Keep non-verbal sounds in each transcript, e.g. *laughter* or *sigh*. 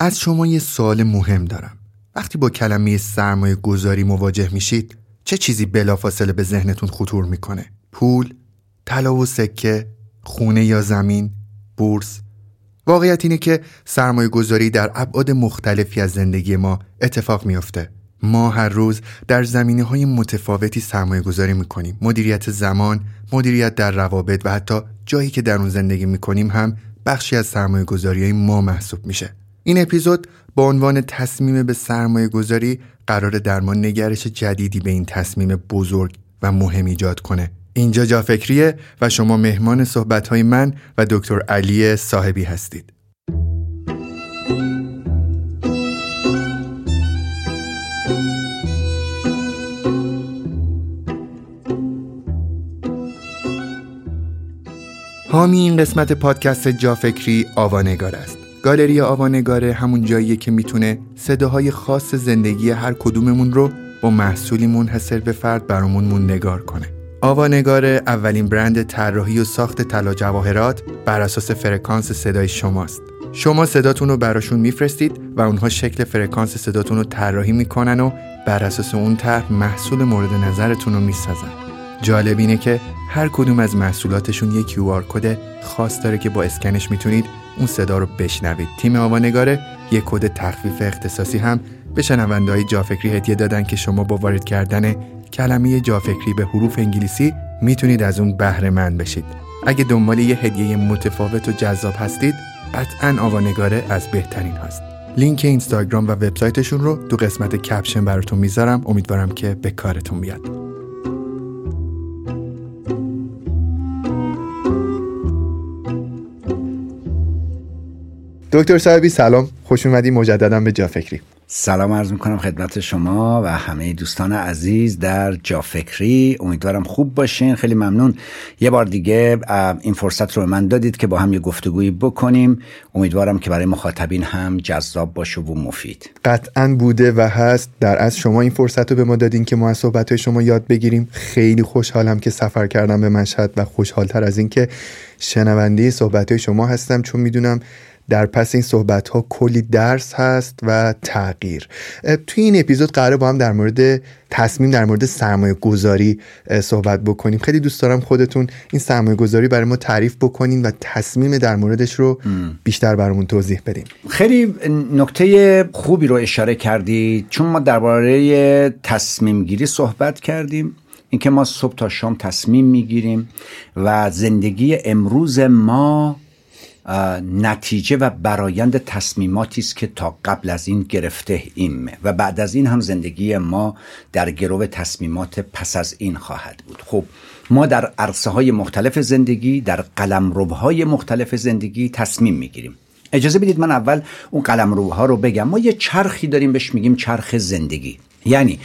از شما یه سوال مهم دارم. وقتی با کلمه سرمایه گذاری مواجه میشید چه چیزی بلافاصله به ذهنتون خطور می‌کنه؟ پول طلا و سکه خونه یا زمین بورس؟ واقعیت اینه که سرمایه گذاری در ابعاد مختلفی از زندگی ما اتفاق میافته. ما هر روز در زمینه های متفاوتی سرمایه گذاری می‌کنیم. مدیریت زمان، مدیریت در روابط و حتی جایی که در اون زندگی می‌کنیم هم بخشی از سرمایه گذاری ما محسوب میشه. این اپیزود با عنوان تصمیم به سرمایه گذاری قرار در ما نگرش جدیدی به این تصمیم بزرگ و مهم ایجاد کنه. اینجا جا فکریه و شما مهمان صحبت های من و دکتر علی صاحبی هستید. حامی این قسمت پادکست جافکری آوانگار است. گالری آوانگاره همون جاییه که می‌تونه صداهای خاص زندگی هر کدوممون رو با محصولی منحصر به فرد برامون نگار کنه. آوانگاره اولین برند طراحی و ساخت طلا جواهرات بر اساس فرکانس صدای شماست. شما صداتون رو براشون میفرستید و اونها شکل فرکانس صداتون رو طراحی می‌کنن و بر اساس اون طرح محصول مورد نظرتون رو می‌سازن. جالب اینه که هر کدوم از محصولاتشون یک QR کد خاص داره که با اسکنش می‌تونید اون صدا رو بشنوید. تیم آوانگاره یک کد تخفیف اختصاصی هم به شنونده های جافکری هدیه دادن که شما با وارد کردن کلمه جافکری به حروف انگلیسی می‌تونید از اون بهره مند بشید. اگه دنبال یه هدیه متفاوت و جذاب هستید قطعا آوانگاره از بهترین هست لینک اینستاگرام و وبسایتشون رو تو قسمت کپشن براتون می‌ذارم. امیدوارم که به کارتون بیاد. دکتر صاحبی سلام. خوش اومدی. مجددا به جافکری. سلام عرض می‌کنم خدمت شما و همه دوستان عزیز در جافکری. امیدوارم خوب باشین. خیلی ممنون. یه بار دیگه این فرصت رو من دادید که با هم یه گفتگویی بکنیم. امیدوارم که برای مخاطبین هم جذاب باشه و مفید. قطعا بوده و هست. در از شما این فرصت رو به ما دادین که ما از صحبت شما یاد بگیریم. خیلی خوشحالم که سفر کردم به مشهد و خوشحالتر از این که شنونده صحبت شما هستم. چون می‌دونم در پس این صحبت ها کلی درس هست و تغییر. توی این اپیزود قراره با هم در مورد تصمیم در مورد سرمایه گذاری صحبت بکنیم. خیلی دوست دارم خودتون این سرمایه گذاری برای ما تعریف بکنین و تصمیم در موردش رو بیشتر برامون توضیح بدین. خیلی نکته خوبی رو اشاره کردی. چون ما درباره تصمیم گیری صحبت کردیم اینکه ما صبح تا شام تصمیم می‌گیریم و زندگی امروز ما نتیجه و برایند تصمیماتی است که تا قبل از این گرفته ایم و بعد از این هم زندگی ما در گرو تصمیمات پس از این خواهد بود. خب ما در عرصه های مختلف زندگی در قلمروهای مختلف زندگی تصمیم می‌گیریم. اجازه بدید من اول اون قلمروها رو بگم. ما یه چرخی داریم بهش میگیم چرخ زندگی. یعنی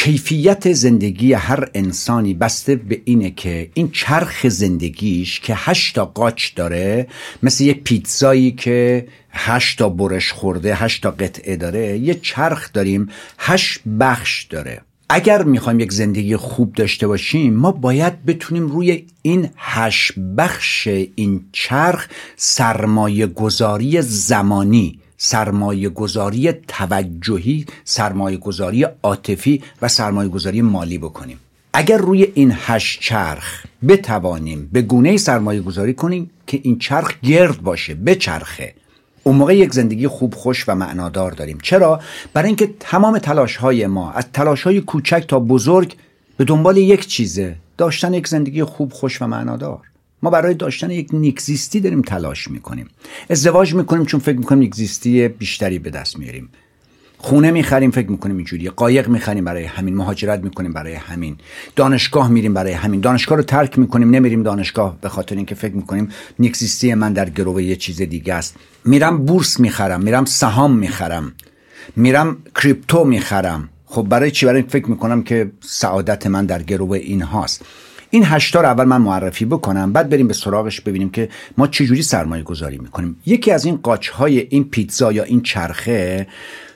کیفیت زندگی هر انسانی بسته به اینه که این چرخ زندگیش که هشتا قاچ داره مثل یه پیتزایی که هشتا برش خورده هشتا قطعه داره یه چرخ داریم هشت بخش داره. اگر می‌خوایم یک زندگی خوب داشته باشیم ما باید بتونیم روی این هشت بخش این چرخ سرمایه گذاری زمانی سرمایه گذاری توجهی سرمایه گذاری عاطفی و سرمایه گذاری مالی بکنیم. اگر روی این هشت چرخ بتوانیم به گونه سرمایه گذاری کنیم که این چرخ گرد باشه بچرخه. اون موقع یک زندگی خوب خوش و معنادار داریم. چرا؟ برای اینکه تمام تلاش های ما از تلاش های کوچک تا بزرگ به دنبال یک چیزه داشتن یک زندگی خوب خوش و معنادار. ما برای داشتن یک نیکزیستی داریم تلاش می‌کنیم. ازدواج می‌کنیم چون فکر می‌کنیم نیکزیستی بیشتری به دست میاریم. خونه می‌خریم فکر می‌کنیم اینجوری. قایق می‌خریم برای همین. مهاجرت می‌کنیم برای همین. دانشگاه میریم برای همین. دانشگاه رو ترک می‌کنیم نمیریم دانشگاه. به خاطر اینکه فکر می‌کنیم نیکزیستی من در گروه یه چیز دیگه است. میرم بورس می‌خرم میرم سهام می‌خرم میرم کریپتو می‌خرم. خب برای چی؟ برای فکر می‌کنم که سعادت من در گروه این هاست این هشتا رو اول من معرفی بکنم بعد بریم به سراغش ببینیم که ما چجوری سرمایه گذاری می‌کنیم. یکی از این قاچ های این پیتزا یا این چرخه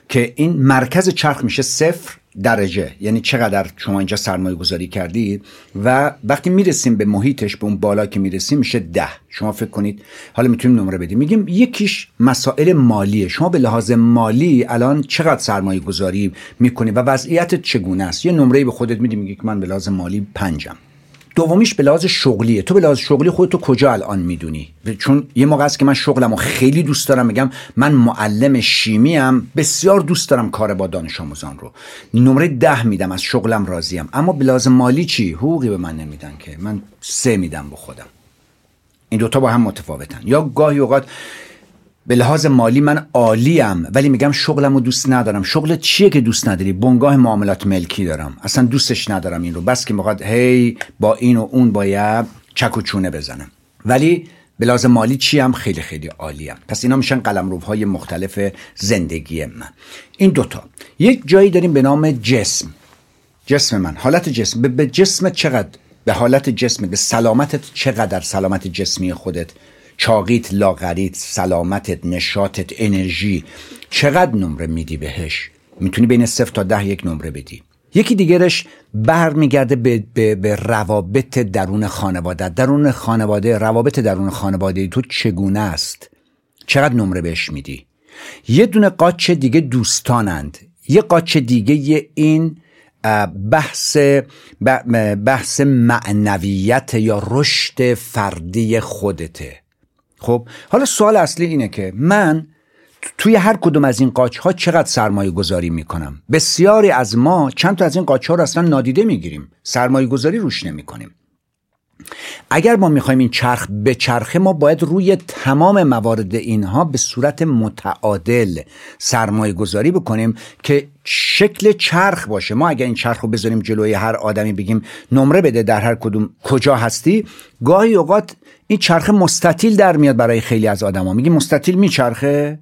که این مرکز چرخ میشه صفر درجه. یعنی چقدر شما اینجا سرمایه گذاری کردید و وقتی می‌رسیم به محیطش به اون بالا که می‌رسیم میشه ده. شما فکر کنید حالا می‌تونیم نمره بدیم. میگیم یکیش مسائل مالیه. شما به لحاظ مالی الان چقدر سرمایه گذاری می‌کنی و وضعیت چگونه است؟ یه نمره به خودت میدی میگی که من به لحاظ مالی پنجم. دومیش به لحاظ شغلیه. تو به لحاظ شغلی خودتو کجا الان می‌دونی؟ چون یه موقع است که من شغلمو خیلی دوست دارم میگم من معلم شیمی ام بسیار دوست دارم کار با دانش آموزان رو. نمره ده میدم از شغلم راضیم اما به لحاظ مالی چی؟ حقوقی به من نمیدن که. من سه میدم به خودم. این دوتا با هم متفاوتن. یا گاهی اوقات به لحاظ مالی من عالیم ولی میگم شغلمو دوست ندارم. شغل چیه که دوست نداری؟ بنگاه معاملات ملکی دارم. اصلا دوستش ندارم این رو. بس که می‌خواد هی با این و اون باید چک و چونه بزنم. ولی به لحاظ مالی چی هم خیلی خیلی عالیم. پس اینا میشن قلمروهای مختلف زندگی من. این دوتا. یک جایی داریم به نام جسم. جسم من. حالت جسم. به جسم چقدر؟ به حالت جسم به سلامتت چقدر سلامت جسمی خودت؟ چاقیت لاغریت سلامتت نشاتت انرژی. چقدر نمره میدی بهش؟ می‌تونی بین صفر تا ده یک نمره بدی. یکی دیگرش برمیگرده به, به, به روابط درون خانواده. درون خانواده روابط درون خانواده تو چگونه است؟ چقدر نمره بهش میدی؟ یه دونه قاچ دیگه دوستانند. یه قاچ دیگه این بحث بحث معنویت یا رشد فردی خودته. خب حالا سوال اصلی اینه که من توی هر کدوم از این قاچ ها چقدر سرمایه گذاری می‌کنم؟ بسیاری از ما چند تا از این قاچ ها رو اصلا نادیده می‌گیریم. سرمایه گذاری روش نمی‌کنیم. اگر ما می‌خوایم این چرخ به چرخه ما باید روی تمام موارد اینها به صورت متعادل سرمایه گذاری بکنیم که شکل چرخ باشه. ما اگر این چرخ رو بذاریم جلوی هر آدمی بگیم نمره بده در هر کدوم کجا هستی گاهی اوقات این چرخه مستطیل در میاد برای خیلی از آدما. میگی مستطیل میچرخه؟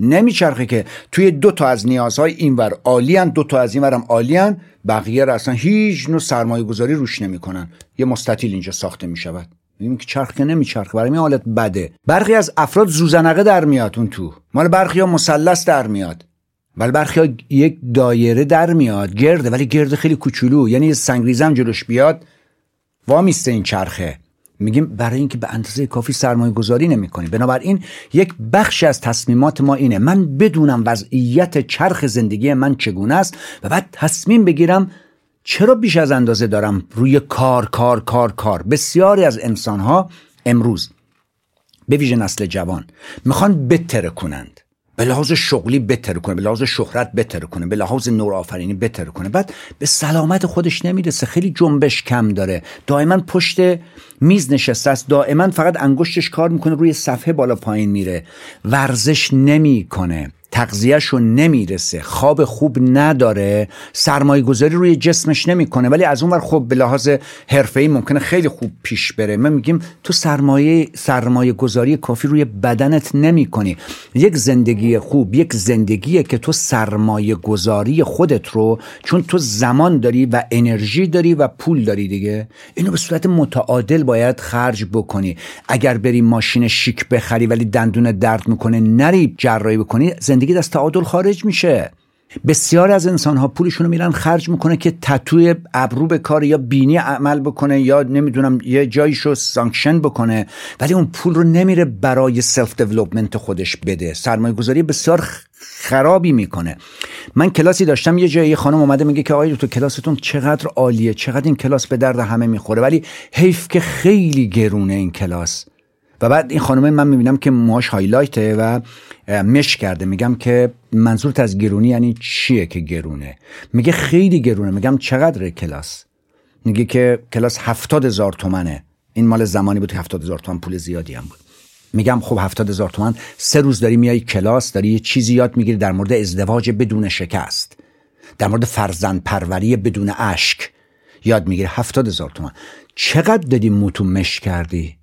نمیچرخه که توی دو تا از نیازهای اینور عالیان دو تا از اینورم عالیان بقیه را اصلا هیچ نوع سرمایه گذاری روش نمی‌کنن. یه مستطیل اینجا ساخته می‌شود. میگیم که چرخه نمیچرخه. برای این حالت بده. برخی از افراد زوزنقه در میاد اون تو. مال برخی ها مثلث در میاد. ولی برخی ها یک دایره در میاد. گرده. ولی گرده خیلی کوچولو. یعنی سنگریزم جلوش بیاد وامیسته این چرخه. میگیم برای اینکه به اندازه کافی سرمایه گذاری نمی کنیم بنابراین یک بخش از تصمیمات ما اینه. من بدونم وضعیت چرخ زندگی من چگونه است و بعد تصمیم بگیرم چرا بیش از اندازه دارم روی کار کار کار کار. بسیاری از انسانها امروز به ویژه نسل جوان می‌خوان بتره کنند به لحاظ شغلی بهتر کنه به لحاظ شهرت بهتر کنه به لحاظ نور آفرینی بهتر کنه. بعد به سلامت خودش نمی‌رسه خیلی جنبش کم داره. دائما پشت میز نشسته است دائما فقط انگشتش کار می‌کنه روی صفحه بالا پایین میره. ورزش نمی‌کنه. تغذیهش نمی‌رسه. خواب خوب نداره. سرمایه گذاری روی جسمش نمی‌کنه. ولی از اون ور خب به لحاظ حرفه‌ای ممکنه خیلی خوب پیش بره. ما میگیم تو سرمایه سرمایه گذاری کافی روی بدنت نمی‌کنی. یک زندگی خوب یک زندگیه که تو سرمایه گذاری خودت رو چون تو زمان داری و انرژی داری و پول داری دیگه. اینو به صورت متعادل باید خرج بکنی. اگر بری ماشین شیک بخری ولی دندون درد می‌کنه نری جراحی بکنی از تعادل خارج میشه. بسیار از انسان ها پولشون رو میرن خرج می‌کنه که تتوی ابرو بکاره یا بینی عمل بکنه یا نمی‌دونم یه جاییشو suction بکنه ولی اون پول رو نمیره برای self development خودش بده. سرمایه گذاری بسیار خرابی می‌کنه. من کلاسی داشتم یه جایی خانم اومده میگه که آقای تو کلاستون چقدر عالیه چقدر این کلاس به درد همه می‌خوره ولی حیف که خیلی گرونه این کلاس. و بعد این خانم من می‌بینم که موهاش هایلایته و مش کرده. میگم که منظورت از گرونی یعنی چیه که گرونه؟ میگه خیلی گرونه. میگم چقدر کلاس؟ میگه که کلاس هفتاد هزار تومنه. این مال زمانی بود که هفتاد هزار تومن پول زیادی هم بود. میگم خب هفتاد هزار تومن سه روز داری میای کلاس داری یه چیزی یاد می‌گیری در مورد ازدواج بدون شکست. در مورد فرزند پروری بدون اشک یاد می‌گیری. هفتاد هزار تومن. چقدر دادی موتو مش کردی؟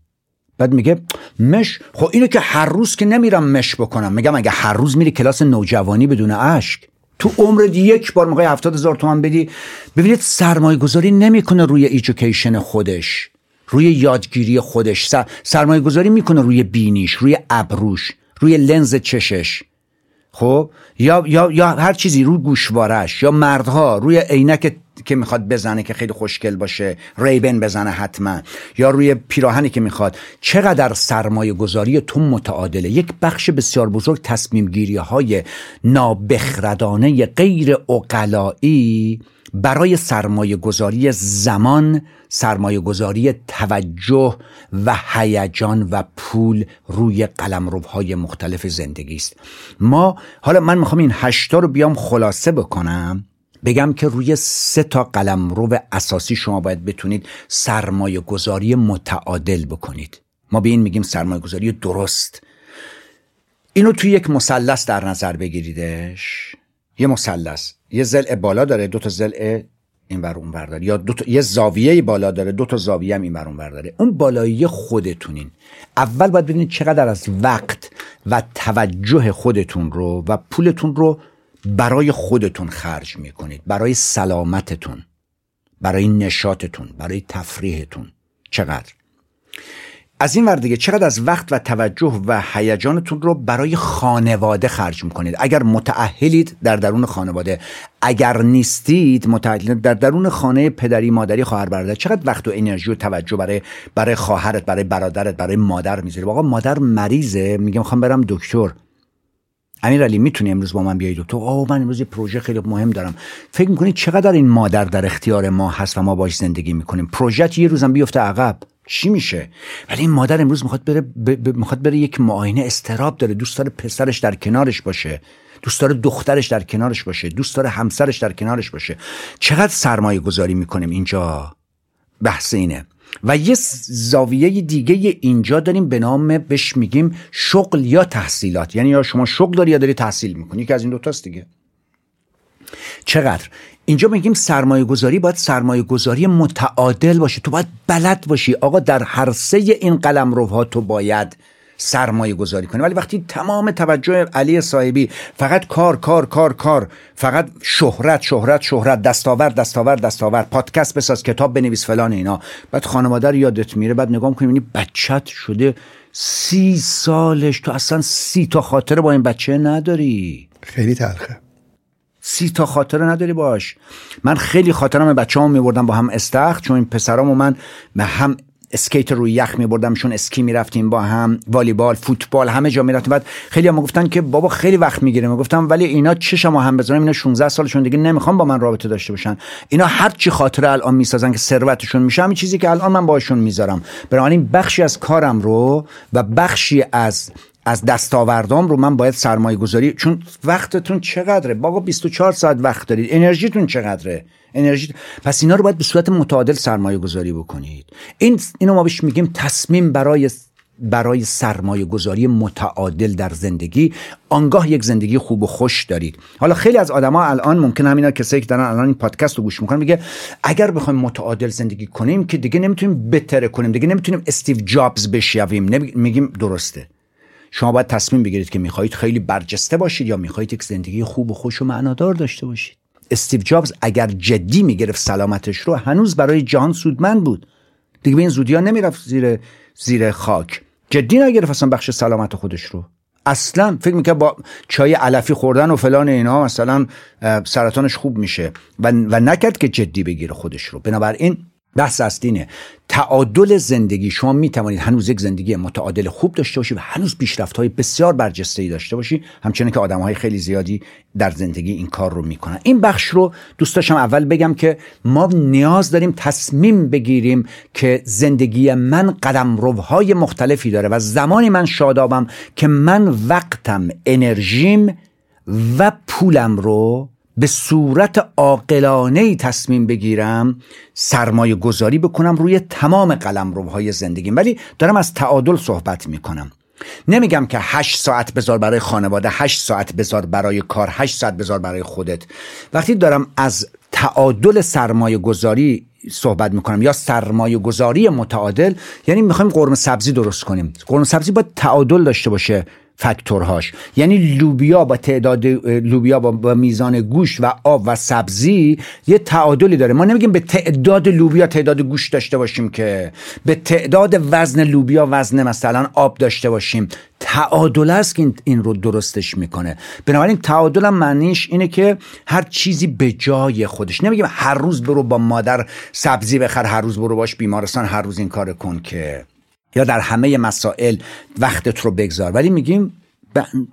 بعد میگه مش خب اینه که هر روز که نمیرم مش بکنم. میگم اگه هر روز میری کلاس نوجوانی بدون اشک تو عمرت یک بار موقع هفتاد هزار تومن بدی ببینید سرمایه گذاری نمی‌کنه روی ایژوکیشن خودش روی یادگیری خودش. سرمایه گذاری می‌کنه روی بینیش روی ابروش روی لنز چشش. خب؟ یا یا یا هر چیزی رو گوشوارش یا مردها روی عینک که می‌خواد بزنه که خیلی خوشگل باشه ریبن بزنه حتما. یا روی پیراهنی که می‌خواد. چقدر سرمایه گذاری تو متعادله؟ یک بخش بسیار بزرگ تصمیم گیری های نابخردانه غیر اقلایی برای سرمایه گذاری زمان سرمایه گذاری توجه و هیجان و پول روی قلمروهای مختلف زندگی است. ما حالا من می‌خوام این هشتا رو بیام خلاصه بکنم. بگم که روی سه تا قلمرو اساسی شما باید بتونید سرمایه گذاری متعادل بکنید. ما به این میگیم سرمایه گذاری درست. اینو توی یک مثلث در نظر بگیریدش. یه مثلث. یه زل بالا داره دو تا زل این ور اون یا دو تا یه زاویه بالا داره دو تا زاویه هم این ور اون داره. اون بالایی خودتونین. اول باید ببینید چقدر از وقت و توجه خودتون رو و پولتون رو برای خودتون خرج می‌کنید برای سلامتتون برای نشاتتون برای تفریحتون. چقدر؟ از این ور دیگه چقدر از وقت و توجه و هیجانتون رو برای خانواده خرج می‌کنید؟ اگر متعهلید در درون خانواده اگر نیستید متعهلید در درون خانه پدری مادری خواهر برادر چقدر وقت و انرژی و توجه برای برای خواهرت برای برادرت برای مادر می‌ذاری؟ آقا مادر مریضه میگم می‌خوام برم دکتر. امیر علی می‌تونی امروز با من بیای دکتر آه من امروز یه پروژه خیلی مهم دارم. فکر می‌کنید چقدر این مادر در اختیار ما هست و ما باش زندگی می‌کنیم؟ پروژه یه روزم بیفته عقب. چی میشه؟ ولی این مادر امروز می‌خواد بره ب... می‌خواد بره یک معاینه استراب داره. دوست داره پسرش در کنارش باشه. دوست داره دخترش در کنارش باشه. دوست داره همسرش در کنارش باشه. چقدر سرمایه گذاری می‌کنیم اینجا؟ بحث اینه. و یه زاویه دیگه اینجا داریم به نام بهش میگیم شغل یا تحصیلات. یعنی یا شما شغل داری یا داری تحصیل می‌کنی. که از این دوتاست دیگه. چقدر؟ اینجا میگیم سرمایه گذاری باید سرمایه گذاری متعادل باشه. تو باید بلد باشی. آقا در هر سه این قلم روها تو باید سرمایه گذاری کنی ولی وقتی تمام توجه علی صاحبی فقط کار کار کار کار فقط شهرت شهرت شهرت دستاور دستاور دستاور پادکست بساز کتاب بنویس فلان اینا بعد خانواده رو یادت میره بعد نگاه می‌کنی بچت شده سی سالش. تو اصلا سی تا خاطر با این بچه نداری. خیلی تلخه. سی تا خاطره نداری باش. من خیلی خاطرم بچه هم میبردم با هم استخ چون این پسرام و من هم اسکیت روی یخ می بردمشون اسکی می‌رفتیم با هم والیبال فوتبال همه جا می‌رفتیم. بعد خیلی هم گفتن که بابا خیلی وقت می‌گیره. گفتم ولی اینا چشم هم بزنم اینا 16 سالشون دیگه نمی‌خوام با من رابطه داشته باشن. اینا هر چی خاطره الان می‌سازن که ثروتشون میشه همین چیزی که الان من باشون می‌ذارم. بنابراین بخشی از کارم رو و بخشی از از دستاوردام رو من باید سرمایه گذاری چون وقتتون چقدره؟ بابا 24 ساعت وقت دارید. انرژیتون چقدره؟ انرژی پس اینا رو باید به صورت متعادل سرمایه گذاری بکنید. این اینو ما بهش میگیم تصمیم برای برای سرمایه گذاری متعادل در زندگی. آنگاه یک زندگی خوب و خوش دارید. حالا خیلی از آدما الان ممکن همینا کسایی که دارن الان این پادکست رو گوش می‌کنن میگه اگر بخوایم متعادل زندگی کنیم که دیگه نمی‌تونیم بهتره کنیم دیگه نمی‌تونیم استیو جابز بشویم میگیم درسته. شما باید تصمیم بگیرید که می‌خواهید خیلی برجسته باشید یا می‌خواهید یک زندگی خوب و خوش و معنادار داشته باشید. استیو جابز اگر جدی می‌گرفت سلامتش رو هنوز برای جهان سودمند بود. دیگه به این زودی ها نمی‌رفت زیر زیر خاک. جدی نگرفت اصلا بخش سلامت خودش رو. اصلا فکر می‌کنه با چای علفی خوردن و فلان اینا مثلا سرطانش خوب میشه. و, و نکرد که جدی بگیره خودش رو. بنابراین بحث اصلینه تعادل زندگی شما می توانید هنوز یک زندگی متعادل خوب داشته باشید و هنوز پیشرفت های بسیار برجسته ای داشته باشید همچنین که آدم های خیلی زیادی در زندگی این کار رو می‌کنن. این بخش رو دوست داشتم اول بگم که ما نیاز داریم تصمیم بگیریم که زندگی من قدم روهای مختلفی داره و زمانی من شادابم که من وقتم انرژیم و پولم رو به صورت عاقلانه تصمیم بگیرم سرمایه گذاری بکنم روی تمام قلم روهای زندگیم. ولی دارم از تعادل صحبت می‌کنم. نمیگم که هشت ساعت بذار برای خانواده هشت ساعت بذار برای کار هشت ساعت بذار برای خودت. وقتی دارم از تعادل سرمایه گذاری صحبت می‌کنم یا سرمایه گذاری متعادل یعنی می‌خوایم قرمه سبزی درست کنیم. قرمه سبزی باید تعادل داشته باشه. فاکتورهاش یعنی لوبیا با تعداد لوبیا با, میزان گوشت و آب و سبزی یه تعادلی داره. ما نمیگیم به تعداد لوبیا تعداد گوشت داشته باشیم که به تعداد وزن لوبیا وزن مثلا آب داشته باشیم. تعادل است که این رو درستش می‌کنه. بنابراین تعادل هم معنیش اینه که هر چیزی به جای خودش. نمیگیم هر روز برو با مادر سبزی بخر هر روز برو باش بیمارستان هر روز این کار کن که. یا در همه مسائل وقتت رو بگذار. ولی میگیم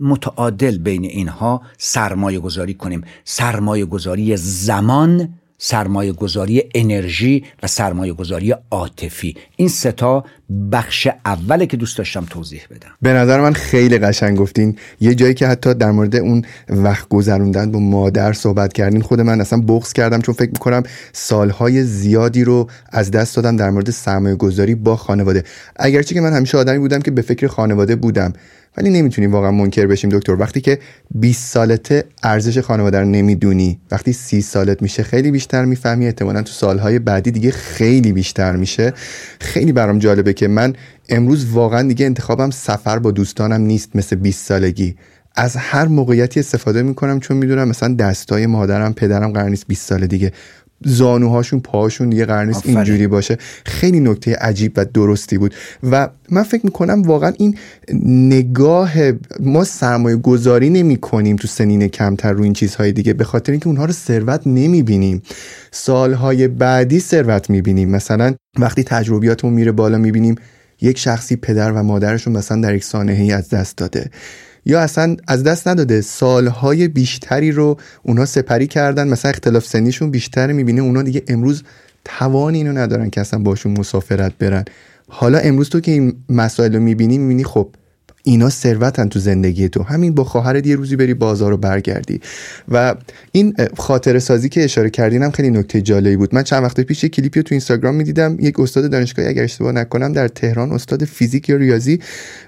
متعادل بین اینها سرمایه گذاری کنیم. سرمایه گذاری زمان سرمایه گذاری انرژی و سرمایه گذاری عاطفی. این ستا بخش اوله که دوست داشتم توضیح بدم. به نظر من خیلی قشنگ گفتین. یه جایی که حتی در مورد اون وقت گذروندن با مادر صحبت کردین خود من اصلا بغض کردم چون فکر می‌کنم سالهای زیادی رو از دست دادم در مورد سرمایه گذاری با خانواده. اگرچه که من همیشه آدمی بودم که به فکر خانواده بودم. ولی نمی‌تونیم واقعا منکر بشیم دکتر. وقتی که 20 سالته ارزش خانواده رو نمی‌دونی وقتی 30 سالت میشه خیلی بیشتر می‌فهمی. احتمالا تو سالهای بعدی دیگه خیلی بیشتر میشه. خیلی برام جالبه که من امروز واقعا دیگه انتخابم سفر با دوستانم نیست مثل 20 سالگی. از هر موقعیتی استفاده می‌کنم چون می‌دونم مثلا دستای مادرم پدرم قرار نیست 20 سال دیگه زانوهاشون پاهاشون دیگه قرار نیست اینجوری باشه. خیلی نکته عجیب و درستی بود. و من فکر می‌کنم واقعا این نگاه ما سرمایه گذاری نمی کنیم تو سنین کمتر رو این چیزهای دیگه به خاطر اینکه اونها رو ثروت نمی بینیم سالهای بعدی ثروت می بینیم مثلا وقتی تجربیاتمون میره بالا می بینیم یک شخصی پدر و مادرشون مثلا در یک سانحه از دست داده. یا اصلا از دست نداده. سالهای بیشتری رو اونا سپری کردن. مثلا اختلاف سنیشون بیشتر می‌بینه. اونا دیگه امروز توان اینو ندارن که اصلا باشون مسافرت برن. حالا امروز تو که این مسائل رو می‌بینی می‌بینی خب اینا ثروتن تو زندگی تو. همین با خواهرت یه روزی بری بازار رو برگردی. و این خاطر سازی که اشاره کردینم خیلی نکته جالبی بود. من چند وقت پیش یه کلیپی تو اینستاگرام می‌دیدم. یک استاد دانشگاهی اگر اشتباه نکنم در تهران استاد فیزیک یا ریاضی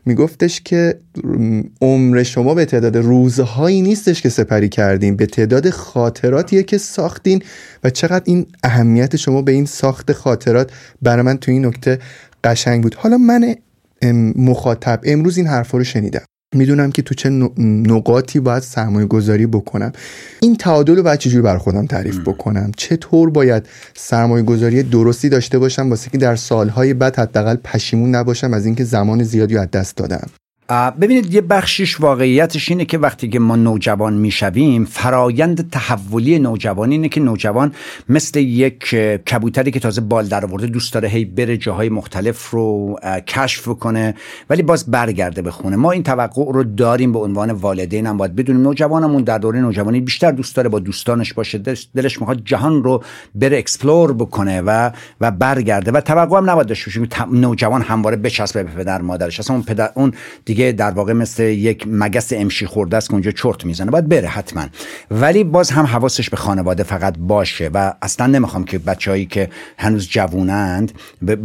میگفتش که عمر شما به تعداد روزهایی نیستش که سپری کردین. به تعداد خاطراتیه که ساختین و چقدر این اهمیت شما به این ساخت خاطرات برای من تو این نکته قشنگ بود. حالا من مخاطب. امروز این حرفا رو شنیدم. می‌دونم که تو چه نقاطی باید سرمایه گذاری بکنم. این تعادل رو باید چجوری بر خودم تعریف بکنم؟ چطور باید سرمایه گذاری درستی داشته باشم واسه که در سالهای بعد حداقل پشیمون نباشم از اینکه زمان زیادی از دست دادم؟ ببینید یه بخشش واقعیتش اینه که وقتی که ما نوجوان می‌شویم فرایند تحولی نوجوان اینه که نوجوان مثل یک کبوتری که تازه بال در آورده دوست داره هی بره جاهای مختلف رو کشف کنه ولی باز برگرده به خونه. ما این توقع رو داریم به عنوان والدین هم باید بدونیم نوجوانمون در دوره نوجوانی بیشتر دوست داره با دوستانش باشه دلش می‌خواد جهان رو بره explore بکنه و و برگرده. و توقع هم نباید داشته باشیم نوجوان همواره بچسبه به پدر مادرش. اصلا اون پدر اون در واقع مثل یک مگس امشی خورده است که اونجا چرت می‌زنه باید بره حتما ولی باز هم حواسش به خانواده فقط باشه و اصلا نمی‌خوام که بچههایی که هنوز جوونند.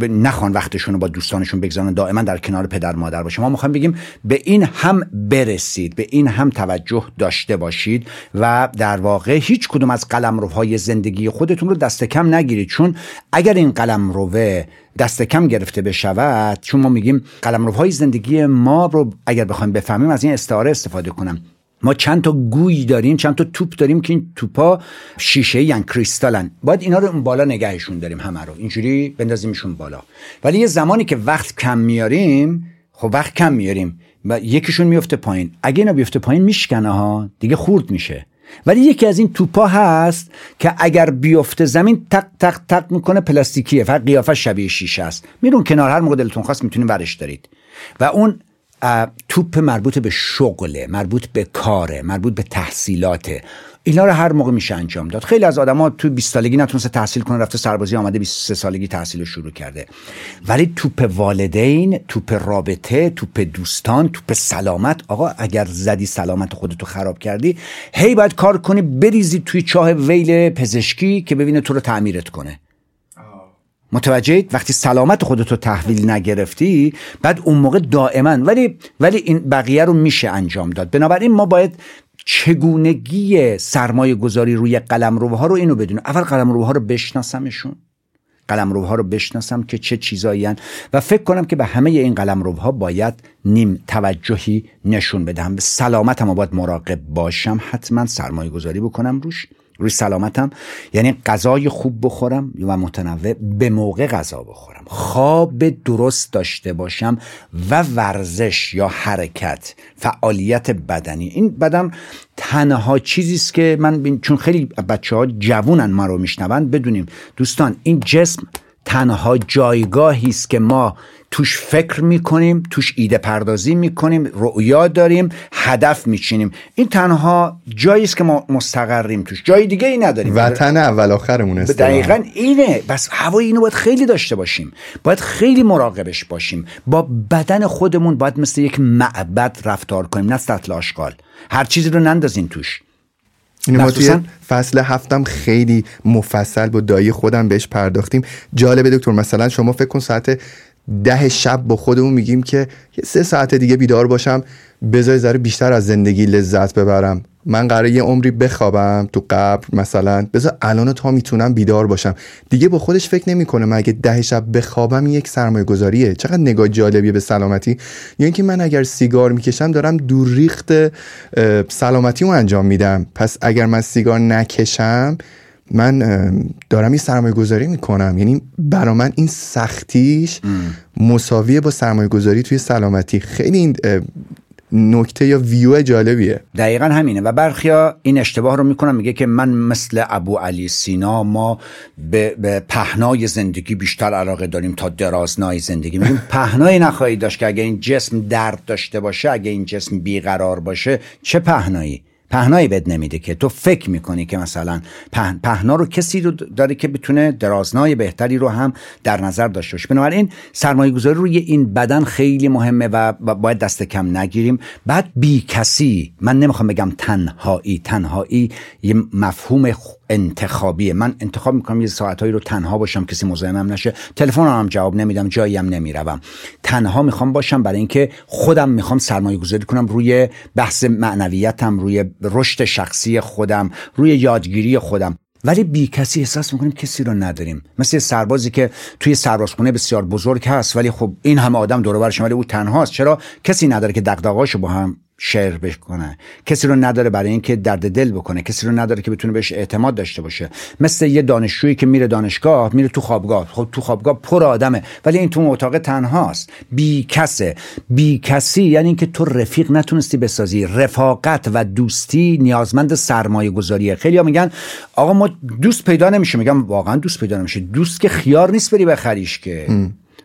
نخوان وقتشون رو با دوستانشون بگذارن دائما در کنار پدر مادر باشه ما می‌خوام بگیم به این هم برسید به این هم توجه داشته باشید و در واقع هیچ کدوم از قلمروهای زندگی خودتون رو دست کم نگیرید چون اگر این قلمروه دست کم گرفته بشود چون ما میگیم قلمروهای زندگی ما رو اگر بخوایم بفهمیم از این استعاره استفاده کنم. ما چند تا گوی داریم چند تا توپ داریم که این توپا شیشه یعنی کریستالن. باید اینا رو اون بالا نگهشون داریم همه رو. اینجوری بندازیمشون بالا. ولی یه زمانی که وقت کم میاریم خب وقت کم میاریم و یکیشون میفته پایین. اگه اینا بیفته پایین میشکنه ها. دیگه خورد میشه. ولی یکی از این توپا هست که اگر بیفته زمین تق تق تق می‌کنه پلاستیکیه فقط قیافه شبیه شیشه است. میرون کنار هر موقع دلتون خواست می‌تونین ورش دارید. و اون توپ مربوط به شغله مربوط به کاره مربوط به تحصیلاته. اینا رو هر موقع میشه انجام داد. خیلی از آدما تو 20 سالگی نتونسته تحصیل کنه رفته سربازی آمده 23 سالگی تحصیل رو شروع کرده. ولی توپ والدین توپ رابطه توپ دوستان توپ سلامت آقا اگر زدی سلامت خودتو خراب کردی هی باید کار کنی بریزی توی چاه ویل پزشکی که ببینه تو رو تعمیرت کنه. متوجهید وقتی سلامت خودتو تحویل نگرفتی بعد اون موقع دائما ولی ولی این بقیه رو میشه انجام داد. بنابراین ما باید چگونگی سرمایه گذاری روی قلم ها رو اینو بدونیم اول قلم ها رو بشناسمشون. قلمروها رو بشناسم که چه چیزایی و فکر کنم که به همه این قلمروها باید نیم توجهی نشون بدم به سلامتم باید مراقب باشم. حتما سرمایه گذاری بکنم روش. روی سلامتم. یعنی غذای خوب بخورم و متنوع به موقع غذا بخورم. خواب درست داشته باشم و ورزش یا حرکت فعالیت بدنی. این بدن تنها چیزی است که من چون خیلی بچه ها جوونن ما رو میشنون بدونیم. دوستان این جسم تنها جایگاهی است که ما توش فکر می‌کنیم توش ایده پردازی می‌کنیم رؤیا داریم هدف میچینیم. این تنها جایی است که ما مستقریم توش. جای دیگه ای نداریم. وطن اول آخرمون است. دقیقا اینه. بس هوای اینو باید خیلی داشته باشیم. باید خیلی مراقبش باشیم. با بدن خودمون باید مثل یک معبد رفتار کنیم نه سطل آشغال. هر چیزی رو نندازیم توش. ما توی فصل هفتم خیلی مفصل با دایی خودم بهش پرداختیم. جالبه دکتر مثلا شما فکر کن ساعت ده شب با خودمون میگیم که یه سه ساعت دیگه بیدار باشم بذاری ذره بیشتر از زندگی لذت ببرم. من قراره یه عمری بخوابم تو قبر مثلا. بذار الان تا می‌تونم بیدار باشم. دیگه با خودش فکر نمی‌کنه من اگه ده شب بخوابم یک سرمایه گذاریه. چقدر نگاه جالبیه به سلامتی. یا یعنی اینکه من اگر سیگار می‌کشم دارم دور ریخت سلامتی رو انجام میدم. پس اگر من سیگار نکشم من دارم این سرمایه گذاری می‌کنم. یعنی برا من این سختیش مساویه با سرمایه گذاری توی سلامتی. خیلی این نکته یا ویو جالبیه. دقیقا همینه. و برخیا این اشتباه رو می‌کنم. میگه که من مثل ابو علی سینا ما به, به پهنای زندگی بیشتر علاقه داریم تا درازنای زندگی. میگیم پهنای نخواهی داشت که اگه این جسم درد داشته باشه اگه این جسم بیقرار باشه چه پهنایی؟ پهنایی بد نمیده که تو فکر می‌کنی که مثلا پهن، پهنا رو کسی رو داره که بتونه درازنای بهتری رو هم در نظر داشته باشه. بنابراین سرمایه گذاری روی این بدن خیلی مهمه و باید دست کم نگیریم. بعد بی کسی من نمی‌خوام بگم تنهایی تنهایی یه مفهوم انتخابیه من انتخاب می‌کنم یه ساعتهایی رو تنها باشم کسی مزاحمم نشه. تلفن هم جواب نمیدم جایی هم نمی‌روم. تنها می‌خوام باشم برای اینکه خودم می‌خوام سرمایه گذاری کنم روی بحث معنویتم روی رشد شخصی خودم روی یادگیری خودم. ولی بی کسی احساس می‌کنیم کسی رو نداریم. مثل سربازی که توی سربازخونه بسیار بزرگ هست ولی خب این همه آدم دور برش ولی او تنهاست. چرا؟ کسی نداره که دغدغه‌اشو با هم شعر بکنه. کسی رو نداره برای اینکه درد دل بکنه. کسی رو نداره که بتونه بهش اعتماد داشته باشه. مثل یه دانشجویی که میره دانشگاه میره تو خوابگاه. خب تو خوابگاه پر آدمه. ولی این تو اتاق تنهاست. بی کسه. بی کسی یعنی اینکه تو رفیق نتونستی بسازی. رفاقت و دوستی نیازمند سرمایه گذاریه خیلی ها میگن آقا ما دوست پیدا نمیشه میگم واقعا دوست پیدا نمیشه دوست که خیار نیست بری بخریش که.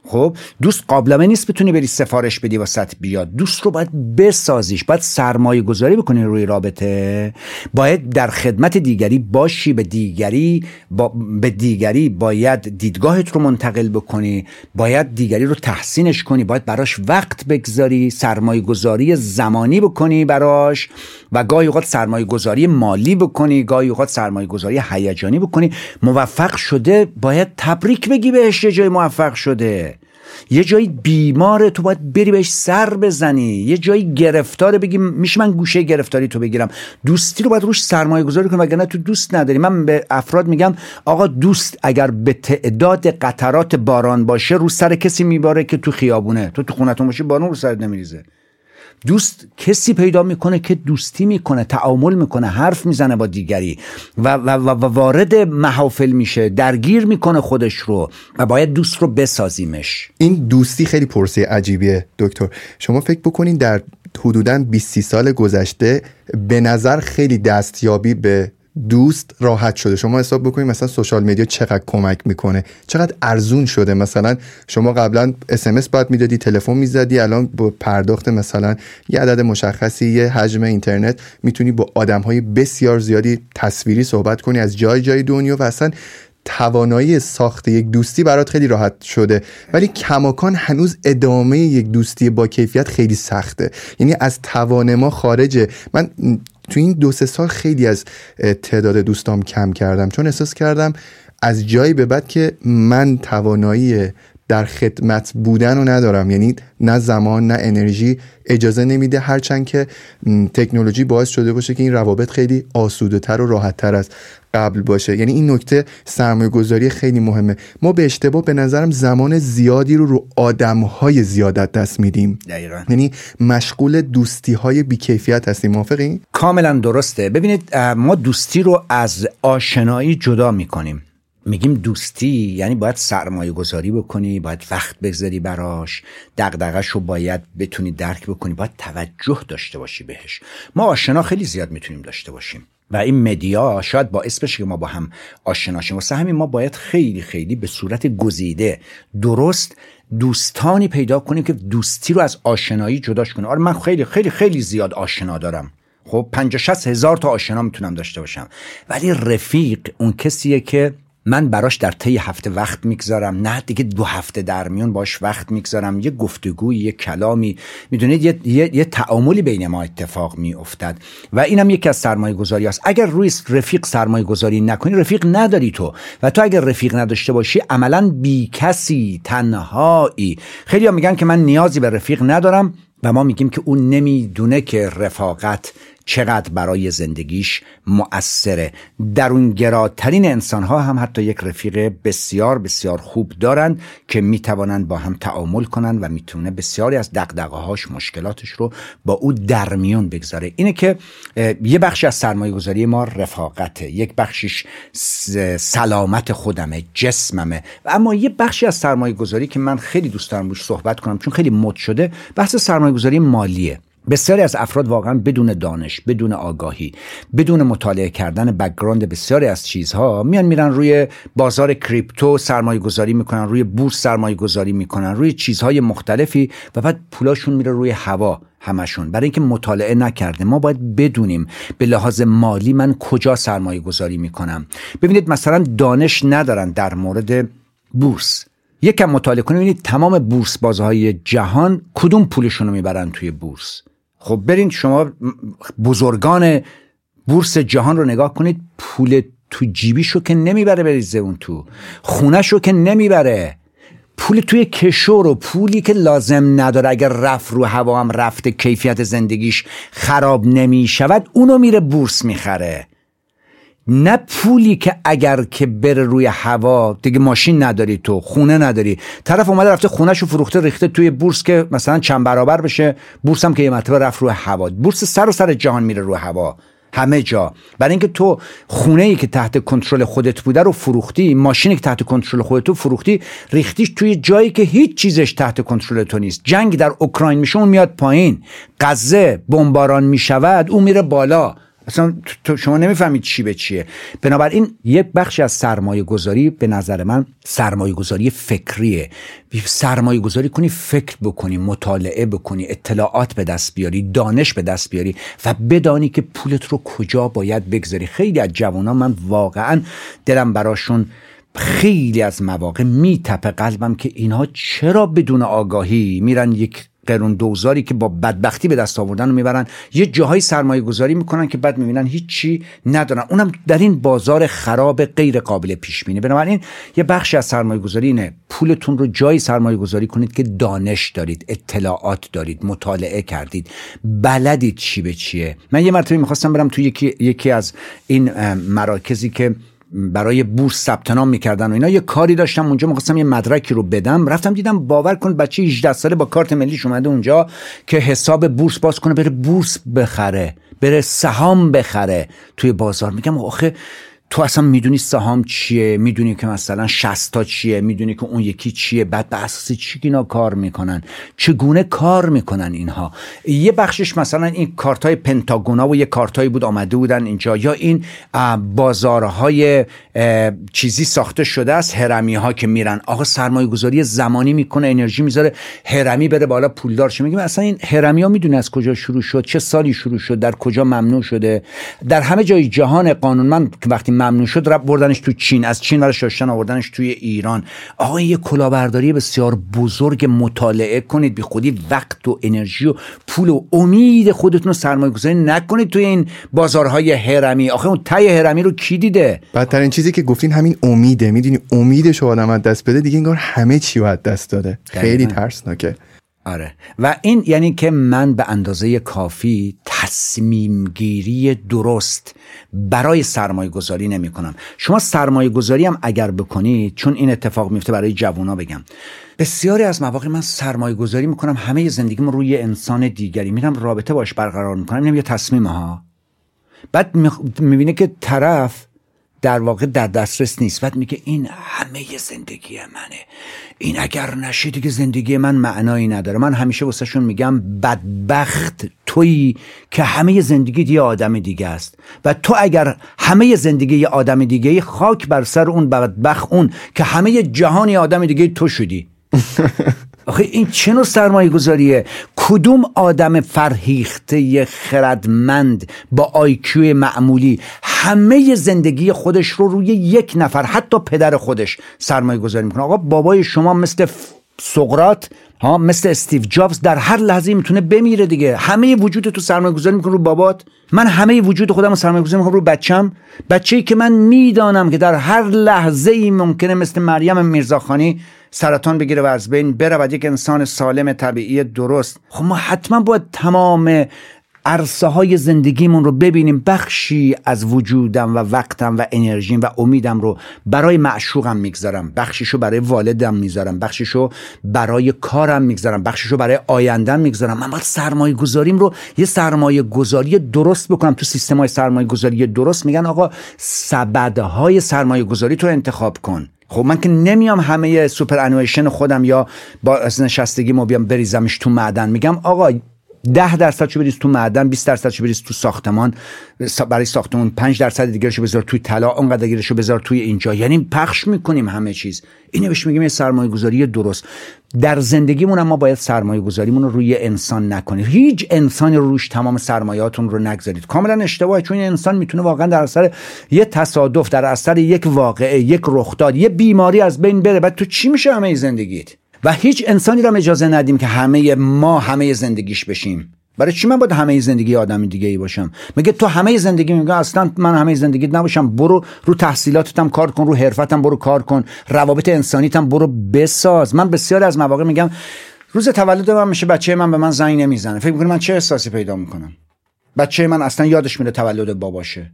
خب دوست قابلمه نیست بتونی بری سفارش بدی واسط بیاد. دوست رو باید بسازیش باید سرمایه گذاری بکنی روی رابطه. باید در خدمت دیگری باشی به دیگری با به دیگری باید دیدگاهت رو منتقل بکنی. باید دیگری رو تحسینش کنی. باید براش وقت بگذاری سرمایه گذاری زمانی بکنی براش و گاهی اوقات سرمایه گذاری مالی بکنی گاهی اوقات سرمایه گذاری هیجانی بکنی. موفق شده باید تبریک بگی بهش جای موفق شده. یه جایی بیماره تو باید بری بهش سر بزنی. یه جایی گرفتاره بگی میشه من گوشه گرفتاری تو بگیرم. دوستی رو باید روش سرمایه گذاری کنی وگرنه تو دوست نداری. من به افراد میگم آقا دوست اگر به تعداد قطرات باران باشه رو سر کسی میباره که تو خیابونه. تو تو خونتون باشی بارون رو سرت نمیریزه. دوست کسی پیدا می‌کنه که دوستی می‌کنه تعامل می‌کنه حرف می‌زنه با دیگری و, و, و, و وارد محافل میشه درگیر می‌کنه خودش رو و باید دوست رو بسازیمش. این دوستی خیلی پروسه عجیبیه دکتر. شما فکر بکنین در حدودا 20 سال گذشته به نظر خیلی دستیابی به دوست راحت شده. شما حساب بکنید مثلا social media چقدر کمک می‌کنه؟ چقدر ارزون شده؟ مثلا شما قبلا اس ام اس باید می‌دادی تلفن می‌زدی الان با پرداخت مثلا یه عدد مشخصی یه حجم اینترنت می‌تونی با آدم های بسیار زیادی تصویری صحبت کنی از جای جای دنیا و اصلا توانایی ساخت یک دوستی برات خیلی راحت شده. ولی کماکان هنوز ادامه یک دوستی با کیفیت خیلی سخته. یعنی از توان ما خارجه. من تو این دو سه سال خیلی از تعداد دوستام کم کردم. چون احساس کردم از جایی به بعد که من توانایی در خدمت بودن رو ندارم. یعنی نه زمان نه انرژی. اجازه نمیده هرچند که تکنولوژی باعث شده باشه که این روابط خیلی آسوده تر و راحت تر از قبل باشه. یعنی این نکته سرمایه گذاری خیلی مهمه. ما به اشتباه به نظرم زمان زیادی رو رو آدم های زیادت دست میدیم. یعنی مشغول دوستی های بیکیفیت هستیم. موافقی؟ کاملا درسته. ببینید ما دوستی رو از آشنایی جدا می‌کنیم. میگیم دوستی یعنی باید سرمایه گذاری بکنی باید وقت بگذاری براش دقدقش رو باید بتونی درک بکنی باید توجه داشته باشی بهش. ما آشنا خیلی زیاد می‌تونیم داشته باشیم. و این مدیا شاید باعث بشه که ما با هم آشنا شیم. واسه همین ما باید خیلی خیلی به صورت گزیده درست دوستانی پیدا کنیم که دوستی رو از آشنایی جداش کنیم آره من خیلی خیلی خیلی زیاد آشنا دارم. خب 50 هزار تا آشنا می‌تونم داشته باشم. ولی رفیق اون کسیه که من براش در طی هفته وقت می‌گذارم. نه دیگه دو هفته در میون باش وقت می‌گذارم. یه گفتگوی یه کلامی. می‌دونید یه, یه،, یه تعاملی بین ما اتفاق میافتد. و اینم یکی از سرمایه گذاری است اگر روی رفیق سرمایه گذاری نکنی رفیق نداری تو. و تو اگر رفیق نداشته باشی عملا بی کسی تنهایی. خیلی ها میگن که من نیازی به رفیق ندارم و ما میگیم که اون نمی‌دونه که رفاقت چقدر برای زندگیش مؤثره. درونگراترین انسان ها هم حتی یک رفیق بسیار بسیار خوب دارند که می‌توانند با هم تعامل کنند و می‌تونه بسیاری از دقدقه هاش مشکلاتش رو با او در میون بگذاره. اینه که یه بخشی از سرمایه گذاری ما رفاقته. یک بخشیش سلامت خودمه جسممه. و اما یه بخشی از سرمایه گذاری که من خیلی دوست دارم روش صحبت کنم چون خیلی مد شده بحث سرمایه گذاری مالیه. بسیاری از افراد واقعا بدون دانش بدون آگاهی بدون مطالعه کردن بکگراند بسیاری از چیزها میان میرن روی بازار کریپتو سرمایه گذاری می‌کنن روی بورس سرمایه گذاری می‌کنن روی چیزهای مختلفی و بعد پولاشون میره روی هوا همشون. برای اینکه مطالعه نکرده ما باید بدونیم به لحاظ مالی من کجا سرمایه گذاری می‌کنم. ببینید مثلا دانش ندارن در مورد بورس. یکم مطالعه کنید ببینید تمام بورس بازهای جهان کدوم پولشون رو می‌برن توی بورس؟ خب برین شما بزرگان بورس جهان رو نگاه کنید پول تو جیبیشو که نمی‌بره بریزه اون تو خونهشو که نمی‌بره. پول توی کشور و پولی که لازم نداره اگر رفت رو هوا هم رفته کیفیت زندگیش خراب نمی شود اونو میره بورس می‌خره. نه پولی که اگر که بره روی هوا دیگه ماشین نداری تو خونه نداری. طرف اومده رفته خونهشو فروخته ریخته توی بورس که مثلا چند برابر بشه. بورس هم که یه مرتبه رفت روی هوا. بورس سر و سر جهان میره روی هوا. همه جا. برای اینکه تو خونه ای که تحت کنترل خودت بوده رو فروختی ماشینی که تحت کنترل خودت تو فروختی ریختیش توی جایی که هیچ چیزش تحت کنترل تو نیست. جنگ در اوکراین میشه اون میاد پایین. غزه بمباران می‌شود اون میره بالا. اصلا تو شما نمی‌فهمید چی به چیه. بنابراین یک بخشی از سرمایه گذاری به نظر من سرمایه گذاری فکریه. سرمایه گذاری کنی فکر بکنی مطالعه بکنی اطلاعات به دست بیاری دانش به دست بیاری و بدانی که پولت رو کجا باید بگذاری. خیلی از جوانان من واقعا دلم براشون خیلی از مواقع میتپه قلبم که اینها چرا بدون آگاهی میرن یک قرون دوزاری که با بدبختی به دست آوردن رو می‌برن. یه جاهای سرمایه گذاری می‌کنن که بعد می‌بینن هیچی ندارن. اونم در این بازار خراب غیر قابل پیش بینی. بنابراین یه بخشی از سرمایه گذاری اینه. پولتون رو جایی سرمایه گذاری کنید که دانش دارید اطلاعات دارید مطالعه کردید. بلدید چی به چیه. من یه مرتبه می‌خواستم برم تو یکی, یکی از این مراکزی که برای بورس ثبت نام می‌کردن و اینا یه کاری داشتم اونجا می‌خواستم یه مدرکی رو بدم. رفتم دیدم باور کن بچه 18 ساله با کارت ملیش اومده اونجا که حساب بورس باز کنه بره بورس بخره بره سهام بخره توی بازار. میگم آخه تو اصلا می‌دونی سهام چیه؟ می‌دونی که مثلا شستا چیه؟ می‌دونی که اون یکی چیه؟ بعد به اساس چی اینا کار می‌کنن؟ چگونه کار می‌کنن اینها؟ یه بخشش مثلا این کارت های پنتاگونا و یه کارت بود آمده بودن اینجا. یا این بازارهای چیزی ساخته شده است هرمی ها که میرن. آقا سرمایه گذاری زمانی می‌کنه انرژی می‌ذاره هرمی بره بالا پولدار شه. میگیم اصلا این هرمی ها می‌دونه از کجا شروع شد چه سالی شروع شد در کجا ممنوع شده. در همه جای جهان قانونمند وقتی ممنوع شد رب بردنش تو چین. از چین برای شاشتن آوردنش توی ایران. آقا یه کلاهبرداری بسیار بزرگ مطالعه کنید. بی خودی وقت و انرژی و پول و امید خودتون رو سرمایه گذاری نکنید توی این بازارهای هرمی آخه اون تای هرمی رو کی دیده؟ بدترین چیزی که گفتین همین امیده. می‌دونی امیدش آدم از دست بده دیگه انگار همه چی رو دست داده. خیلی ترسناکه. آره. و این یعنی که من به اندازه کافی تصمیم گیری درست برای سرمایه گذاری نمی کنم شما سرمایه گذاری هم اگر بکنید چون این اتفاق میفته برای جوونا بگم. بسیاری از مواقع من سرمایه گذاری می‌کنم همه زندگیم روی انسان دیگری. میرم رابطه باش برقرار می‌کنم. اینم یه تصمیم ها بعد می‌بینه که طرف در واقع در دسترس نیست. بعد میگه این همه زندگی منه. این اگر نشه دیگه زندگی من معنایی نداره. من همیشه واسهشون میگم بدبخت تویی که همه زندگی یه آدم دیگه است. و تو اگر همه زندگی یه آدم دیگه خاک بر سر اون بدبخت اون که همه جهانی آدم دیگه تو شدی. *laughs* آخه این چه نوع سرمایه گذاریه کدوم آدم فرهیخته خردمند با آیکیو معمولی همه زندگی خودش رو روی یک نفر حتی پدر خودش سرمایه گذاری می‌کنه؟ آقا بابای شما مثل سقرات ها مثل استیو جابز در هر لحظه می‌تونه بمیره دیگه. همه وجود تو سرمایه گذاری می‌کنه رو بابات. من همه وجود خودم رو سرمایه گذاری می‌کنم رو بچم. بچه ای که من می‌دانم که در هر لحظه ای ممکنه مثل مریم میرزاخانی سرطان بگیره و از بین بره و یک انسان سالم طبیعی درست. خب ما حتما باید تمام عرصه های زندگیمون رو ببینیم. بخشی از وجودم و وقتم و انرژیم و امیدم رو برای معشوقم می‌گذارم. بخشیشو برای والدم می‌ذارم. بخشیشو برای کارم می‌گذارم. بخشیشو برای آیندم می‌گذارم. من باید سرمایه گذاریم رو یه سرمایه گذاری درست بکنم. تو سیستم های سرمایه گذاری درست میگن آقا سبدهای سرمایه گذاری تو انتخاب کن. خب من که نمیام همه سوپر انویشن خودم یا با نشستگی ما بیام بریزمش تو معدن. میگم آقا ده درصد شو بریز تو معدن 20 درصد شو بریز تو ساختمان. برای ساختمان 5 درصد دیگه شو بذار توی طلا اونقدر شو بذار توی اینجا. یعنی پخش می‌کنیم همه چیز. اینو بهش میگیم یه سرمایه گذاری درست. در زندگیمون ما باید سرمایه گذاریمون رو روی انسان نکنید هیچ انسانی رو روش تمام سرمایهاتون رو نگذارید. کاملا اشتباهه چون انسان می‌تونه واقعا در اثر یه تصادف در اثر یک واقعه یک رخداد یه بیماری از بین بره. بعد تو چی میشه همه زندگیت؟ و هیچ انسانی را اجازه ندیم که همه ما همه زندگیش بشیم. برای چی من باید همه زندگی آدم دیگه ای باشم؟ میگه تو همه زندگی میگه اصلا من همه زندگی نباشم. برو رو تحصیلاتتم کار کن رو حرفتم برو کار کن. روابط انسانیتم برو بساز. من بسیار از مواقع میگم روز تولد من میشه بچه من به من زنگ نمی‌زنه. فکر می‌کنه من چه احساسی پیدا می‌کنم؟ بچه من اصلا یادش میره تولد باباشه.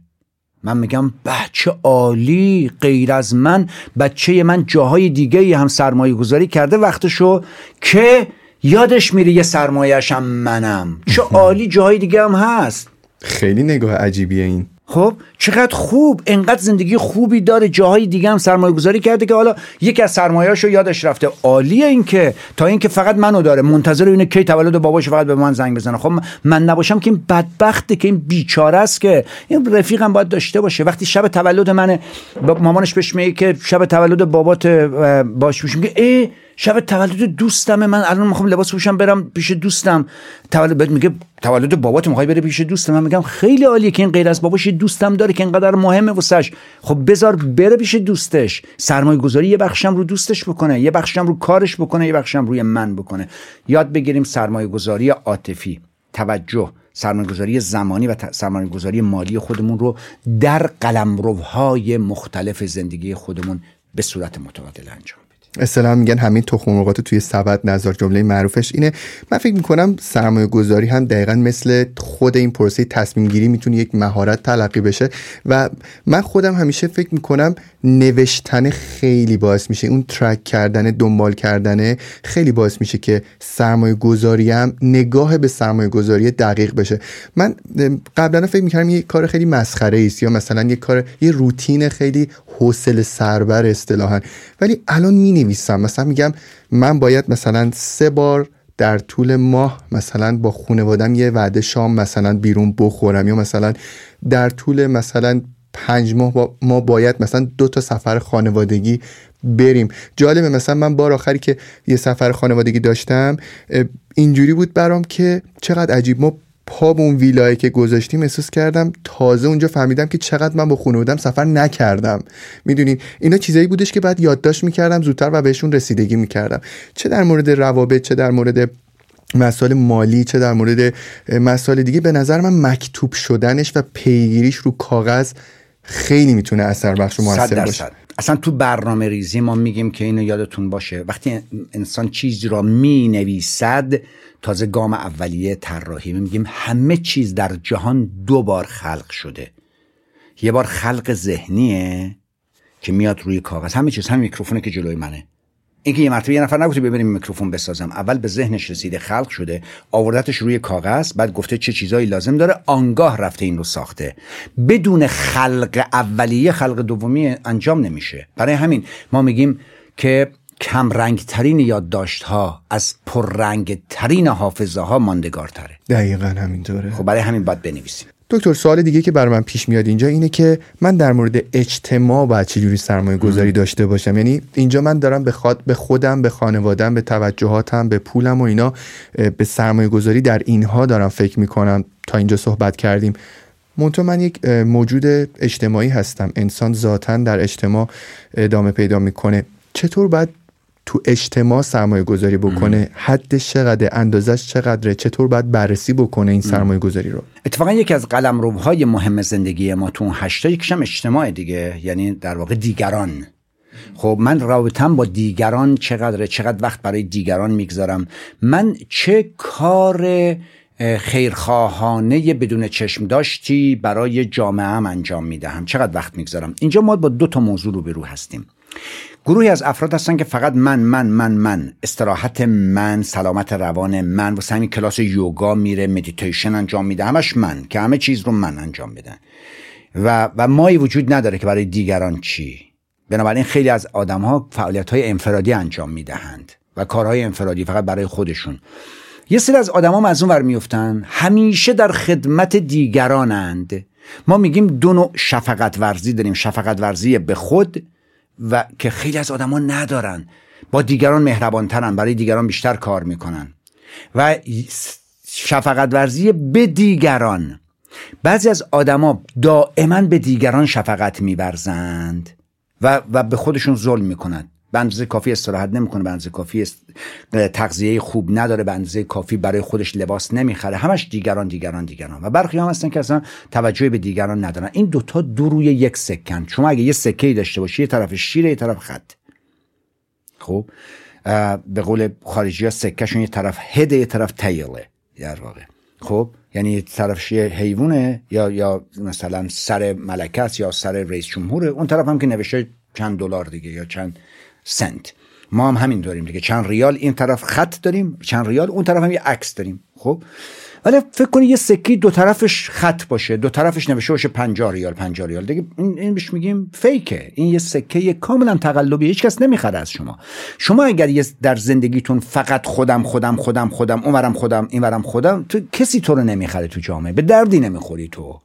من میگم بچه عالی غیر از من بچه من جاهای دیگه هم سرمایه گذاری کرده وقتشو که یادش میره یه سرمایهش هم منم. چه *laughs* عالی جاهای دیگه هم هست. خیلی نگاه عجیبیه این. خب چقدر خوب انقدر زندگی خوبی داره. جاهای دیگه هم سرمایه گذاری کرده که حالا یکی از سرمایه‌اشو یادش رفته. عالیه این که تا اینکه فقط منو داره. منتظر اینه کی تولد باباش فقط به من زنگ بزنه. خب من نباشم که این بدبخته که این بیچاره است که این رفیقم باید داشته باشه. وقتی شب تولد منه مامانش بهش میگه که شب تولد بابات باش میگه ای شب تولد دوستم من الان می‌خوام لباس پوشم برم پیش دوستم. تولد بهت میگه تولد بابات می‌خوای بره پیش دوستم. من میگم خیلی عالیه که این غیر از باباش دوستم داره که اینقدر مهمه واسش. خب بذار بره پیش دوستش. سرمایه گذاری یه بخشم رو دوستش بکنه یه بخشم رو کارش بکنه یه بخشم روی من بکنه. یاد بگیریم سرمایه گذاری عاطفی. توجه. سرمایه گذاری زمانی و سرمایه گذاری مالی خودمون رو در قلمروهای مختلف زندگی خودمون به صورت متعادل انجام. اصطلاحا میگن همین تخم مرغات توی سبد نظر جمله معروفش اینه. من فکر می‌کنم سرمایه گذاری هم دقیقا مثل خود این پروسه تصمیم گیری می‌تونه یک مهارت تلقی بشه و من خودم همیشه فکر می‌کنم نوشتن خیلی باعث میشه. اون ترک کردن دنبال کردن خیلی باعث میشه که سرمایه گذاری هم نگاه به سرمایه گذاری دقیق بشه. من قبلا فکر می‌کردم یه کار خیلی مسخره است یا مثلا یه کار یه روتین خیلی حوصله سربر اصطلاحا. ولی الان می نویسم مثلا میگم من باید مثلا سه بار در طول ماه مثلا با خانوادم یه وعده شام مثلا بیرون بخورم یا مثلا در طول مثلا پنج ماه با ما باید مثلا دو تا سفر خانوادگی بریم. جالبه مثلا من بار آخری که یه سفر خانوادگی داشتم اینجوری بود برام که چقدر عجیب. ما پا به اون ویلایی که گذاشتیم احساس کردم تازه اونجا فهمیدم که چقدر من با خانوادم سفر نکردم. می‌دونین؟ اینا چیزایی بودش که بعد یادداشت می‌کردم زودتر و بهشون رسیدگی می‌کردم. چه در مورد روابط چه در مورد مسائل مالی چه در مورد مسائل دیگه به نظر من مکتوب شدنش و پیگیریش رو کاغذ خیلی می‌تونه اثر بخش و موثر باشه. اصلا تو برنامه ریزی ما میگیم که اینو یادتون باشه. وقتی انسان چیزی را می نویسد تازه گام اولیه طراحی. میگیم همه چیز در جهان دو بار خلق شده. یه بار خلق ذهنیه که میاد روی کاغذ. همه چیز هم میکروفونه که جلوی منه. اینکه یه مرتبه یه نفر نگفته ببریم میکروفون بسازم. اول به ذهنش رسیده خلق شده آوردتش روی کاغذ بعد گفته چه چیزایی لازم داره آنگاه رفته این رو ساخته. بدون خلق اولیه خلق دومی انجام نمیشه. برای همین ما میگیم که کم رنگ ترین یادداشت ها از پررنگ ترین حافظه ها ماندگارتره. دقیقا همینطوره. خب برای همین باید بنویسیم. دکتر سوال دیگه که بر من پیش میاد اینجا اینه که من در مورد اجتماع باید چجوری سرمایه گذاری داشته باشم؟ یعنی اینجا من دارم به, خود به خودم به خانوادم به توجهاتم به پولم و اینا به سرمایه گذاری در اینها دارم فکر می‌کنم تا اینجا صحبت کردیم. منتها من یک موجود اجتماعی هستم. انسان ذاتا در اجتماع ادامه پیدا می‌کنه. چطور باید تو اجتماع سرمایه گذاری بکنه حدش چقدر اندازش چقدره چطور باید بررسی بکنه این سرمایه گذاری رو؟ اتفاقا یکی از قلمروهای مهم زندگی ما تو اون هشتا یکیشم اجتماع دیگه یعنی در واقع دیگران. خب من رابطم با دیگران چقدره چقدر وقت برای دیگران می‌گذارم؟ من چه کار خیرخواهانه بدون چشم داشتی برای جامعه هم انجام می‌دهم؟ چقدر وقت می‌گذارم؟ اینجا ما با دو تا موضوع رو به رو هستیم. گروهی از افراد هستن که فقط من من من من. استراحت من سلامت روان من و همین کلاس یوگا میره مدیتیشن انجام میده. همش من که همه چیز رو من انجام میدن. و و مایی وجود نداره که برای دیگران چی. بنابراین خیلی از آدم ها فعالیت های انفرادی انجام می‌دهند و کارهای انفرادی فقط برای خودشون. یه سری از آدما از اون ور میفتن همیشه در خدمت دیگرانند. ما میگیم دو نوع شفقت ورزی داریم. شفقت ورزی به خود و که خیلی از آدما ندارن. با دیگران مهربانترن برای دیگران بیشتر کار می‌کنن. و شفقت ورزی به دیگران. بعضی از آدما دائما به دیگران شفقت میورزند و, و به خودشون ظلم می‌کنند. به اندازه کافی استراحت نمی‌کنه به اندازه کافی تغذیه خوب نداره به اندازه کافی برای خودش لباس نمی‌خره. همش دیگران دیگران دیگران. و برخی هم هستن که اصلا توجه به دیگران ندارن. این دوتا دو روی یک سکن. شما اگه یه سکه داشته باشی یه طرف شیره یه طرف خط. خب؟ به قول خارجی ها سکهشون یه طرف هده یه طرف تیله در واقع. خب؟ یعنی طرفش یه حیوانه یا یا مثلا سر ملکه یا سر رئیس جمهوره. اون طرف هم که نوشته چند دلار دیگه یا چند سنت. ما هم همین داریم دیگه. چند ریال این طرف خط داریم چند ریال اون طرف هم یه عکس داریم. خب؟ ولی فکر کنی یه سکی دو طرفش خط باشه دو طرفش نوشته باشه 50 ریال 50 ریال. دیگه این این بهش میگیم فیکه. این یه سکه کاملا تقلبی هیچ کس نمی‌خره از شما. شما اگر یه در زندگیتون فقط خودم خودم خودم خودم اونورم خودم اینورم خودم تو کسی تو رو نمی‌خره تو جامعه. به دردی نمی‌خوری تو.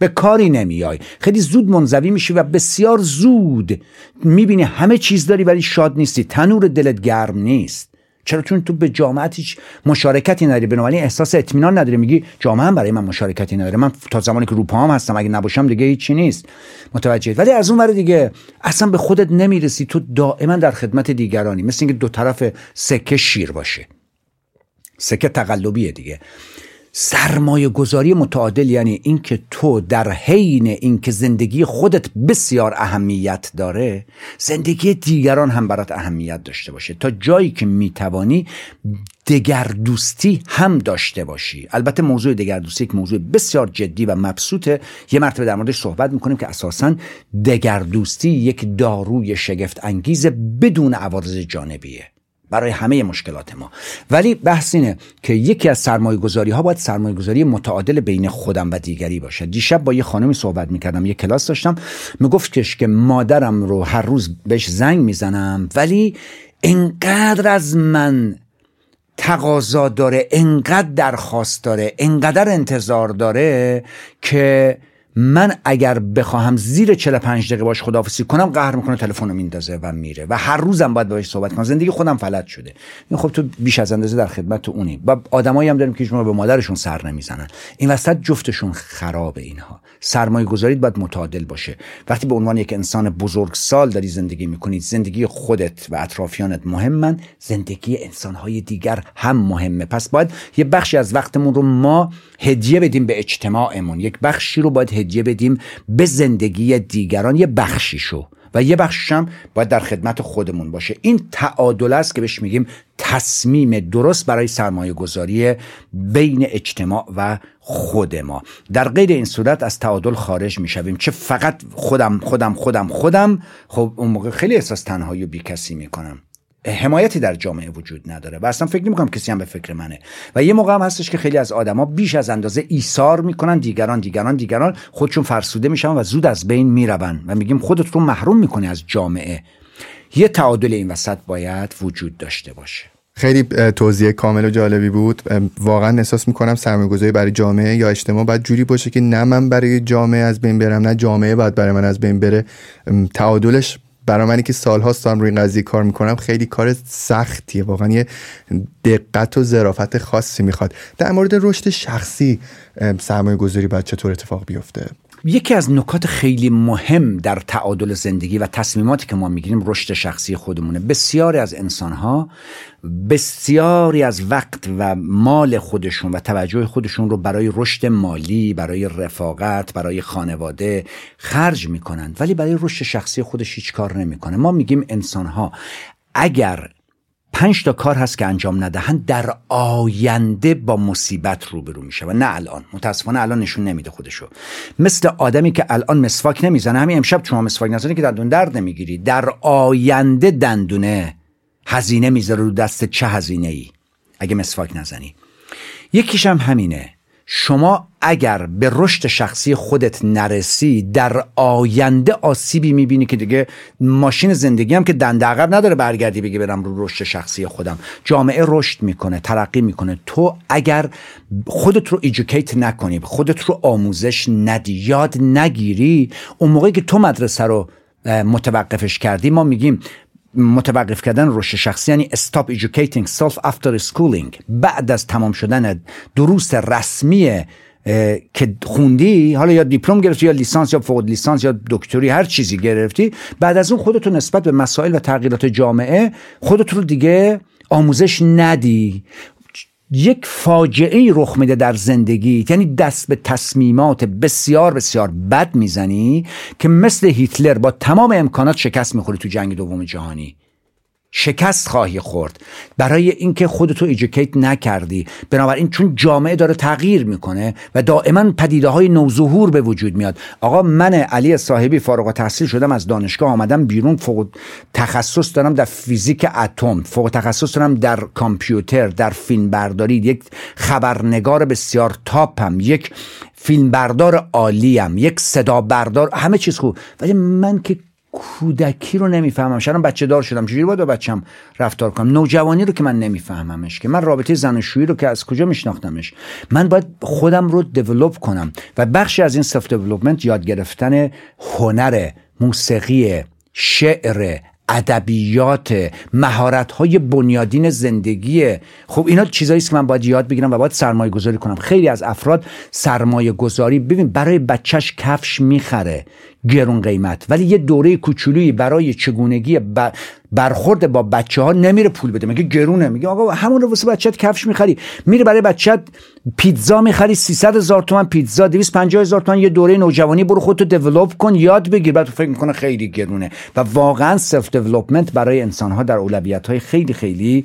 به کاری نمیای. خیلی زود منزوی میشی و بسیار زود می‌بینی همه چیز داری ولی شاد نیستی. تنور دلت گرم نیست. چرا؟ چون تو به جامعت هیچ مشارکتی نداری. بنابراین احساس اطمینان نداری. میگی جامعه هم برای من مشارکتی نداره. من تا زمانی که روپا هم هستم اگه نباشم دیگه هیچی نیست. متوجه. ولی از اون ور دیگه اصلا به خودت نمی‌رسی. تو دائما در خدمت دیگرانی. مثل اینکه دو طرف سکه شیر باشه. سکه تقلبیه دیگه. سرمایه گذاری متعادل یعنی اینکه تو در حین اینکه زندگی خودت بسیار اهمیت داره زندگی دیگران هم برات اهمیت داشته باشه. تا جایی که می‌توانی دگردوستی هم داشته باشی. البته موضوع دگردوستی یک موضوع بسیار جدی و مبسوطه. یه مرتبه در موردش صحبت می‌کنیم که اساسا دگردوستی یک داروی شگفت انگیز بدون عوارض جانبیه. برای همه مشکلات ما. ولی بحث اینه که یکی از سرمایه گذاری ها باید سرمایه گذاری متعادل بین خودم و دیگری باشه. دیشب با یه خانمی صحبت می‌کردم یه کلاس داشتم میگفتش که مادرم رو هر روز بهش زنگ می‌زنم ولی انقدر از من تقاضا داره انقدر درخواست داره انقدر انتظار داره که من اگر بخواهم زیر 45 دقیقه باش خداحافظی کنم قهر می‌کنه تلفن رو میندازه و میره. و هر روزم باید باش صحبت کنم. زندگی خودم فلج شده. این خب تو بیش از اندازه در خدمت تو اونی. و آدمایی هم داریم که شما به مادرشون سر نمی‌زنن. این وسط جفتشون خرابه اینها. سرمایه گذارید باید متعادل باشه. وقتی به عنوان یک انسان بزرگ سال داری زندگی می‌کنید زندگی خودت و اطرافیانت مهمن زندگی انسانهای دیگر هم مهمه. پس باید یه بخشی از وقتمون رو ما هدیه بدیم به اجتماعمون. یک بخشی رو باید هدیه بدیم به زندگی دیگران. یه بخشیشو و یه بخشش هم باید در خدمت خودمون باشه. این تعادل است که بهش میگیم تصمیم درست برای سرمایه گذاری بین اجتماع و خود ما. در غیر این صورت از تعادل خارج می‌شویم. چه فقط خودم خودم خودم خودم. خب اون موقع خیلی احساس تنهایی و بیکسی می‌کنم. حمایتی در جامعه وجود نداره و اصلا فکر نمی‌کنم کسی هم به فکر منه. و یه موقع هم هستش که خیلی از آدما بیش از اندازه ایثار می‌کنن دیگران دیگران دیگران خودشون فرسوده میشن و زود از بین میرون و میگیم خودت رو محروم می‌کنی از جامعه. یه تعادل این وسط باید وجود داشته باشه. خیلی توضیح کامل و جالبی بود. واقعا احساس می‌کنم سرمایه‌گذاری برای جامعه یا اجتماع باید جوری باشه که نه من برای جامعه از بین برم نه جامعه باید برای من از بین بره. تعادلش برای منی که سالهاست دارم روی این قضیه کار می‌کنم خیلی کار سختیه. واقعا یه دقت و ظرافت خاصی می‌خواد. در مورد رشد شخصی سرمایه گذاری باید چطور اتفاق بیفته؟ یکی از نکات خیلی مهم در تعادل زندگی و تصمیماتی که ما می‌گیریم رشد شخصی خودمونه. بسیاری از انسانها بسیاری از وقت و مال خودشون و توجه خودشون رو برای رشد مالی برای رفاقت برای خانواده خرج می‌کنند. ولی برای رشد شخصی خودش هیچ کار نمی‌کنه. ما میگیم انسانها اگر پنج تا کار هست که انجام ندهند در آینده با مصیبت روبرو میشه و نه الان. متاسفانه الان نشون نمیده خودشو. مثل آدمی که الان مسواک نمی‌زنه همین امشب شما مسواک نزنی که دندون درد نمی‌گیری. در آینده دندونه هزینه می‌ذاره رو دست چه هزینه ای اگه مسواک نزنی. یکیش هم همینه. شما اگر به رشد شخصی خودت نرسی در آینده آسیبی می‌بینی که دیگه ماشین زندگی هم که دنده عقب نداره برگردی بگی برم رو رشد شخصی خودم. جامعه رشد می‌کنه ترقی می‌کنه. تو اگر خودت رو ایژوکیت نکنی خودت رو آموزش ندی یاد نگیری اون موقعی که تو مدرسه رو متوقفش کردی ما میگیم متوقف کردن رشد شخصی یعنی stop educating self after schooling. بعد از تمام شدن دروس رسمی که خوندی حالا یا دیپلم گرفتی یا لیسانس یا فوق لیسانس یا دکتری هر چیزی گرفتی بعد از اون خودتو نسبت به مسائل و تغییرات جامعه خودت رو دیگه آموزش ندی. یک فاجعه رخ میده در زندگی. یعنی دست به تصمیمات بسیار بسیار بد می‌زنی که مثل هیتلر با تمام امکانات شکست می‌خوری تو جنگ دوم جهانی. شکست خواهی خورد. برای اینکه خودتو ایژوکیت نکردی. بنابراین چون جامعه داره تغییر می‌کنه و دائما پدیده های نوظهور به وجود میاد. آقا من علی صاحبی فارغ تحصیل شدم از دانشگاه آمدم بیرون. فوق تخصص دارم در فیزیک اتم. فوق تخصص دارم در کامپیوتر در فیلم برداری. یک خبرنگار بسیار top م. یک فیلم بردار عالیم یک صدا بردار. همه چیز خوب. ولی من که کودکی رو نمی‌فهمم. شدم بچه دار شدم. چجوری باید با بچم رفتار کنم؟ نوجوانی رو که من نمیفهممش که. من رابطه زناشویی رو که از کجا میشناختمش؟ من باید خودم رو develop کنم. و بخشی از این self development یاد گرفتن هنر موسیقی شعر ادبیات مهارت های بنیادین زندگی. خب اینا چیزایی که من باید یاد بگیرم و باید سرمایه گذاری کنم. خیلی از افراد سرمایه گذاری ببین برای بچهش کفش می‌خره. گرون قیمت. ولی یه دوره کوچولویی برای چگونگی برخورد با بچه ها نمیره پول بده. میگه گرونه؟ میگه آقا همون رو واسه بچت کفش می‌خری. میره برای بچت پیتزا می‌خری. 300 هزار تومن پیتزا 250 هزار تومن یه دوره نوجوانی برو خودتو دیولپ کن یاد بگیر. بعد فکر می‌کنه خیلی گرونه. و واقعا سلف دیولپمنت برای انسان ها در اولویت های خیلی خیلی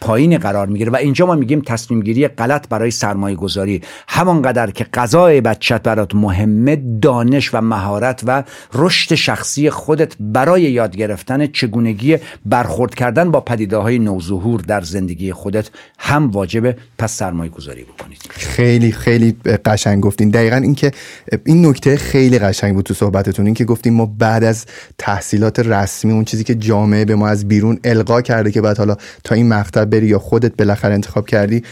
پایین قرار می‌گیره. و اینجا ما میگیم تصمیم گیری غلط برای سرمایه گذاری همانقدر که غذای بچت برات مهمه دانش و مهارت و رشد شخصی خودت برای یاد گرفتن چگونگی برخورد کردن با پدیده های نوظهور در زندگی خودت هم واجبه پس سرمایه گذاری بکنید. خیلی خیلی قشنگ گفتین. دقیقا اینکه این نکته خیلی قشنگ بود تو صحبتتون. این که گفتیم ما بعد از تحصیلات رسمی اون چیزی که جامعه به ما از بیرون القا کرده که بعد حالا تا این مقطع بری یا خودت بالاخره انتخاب کردی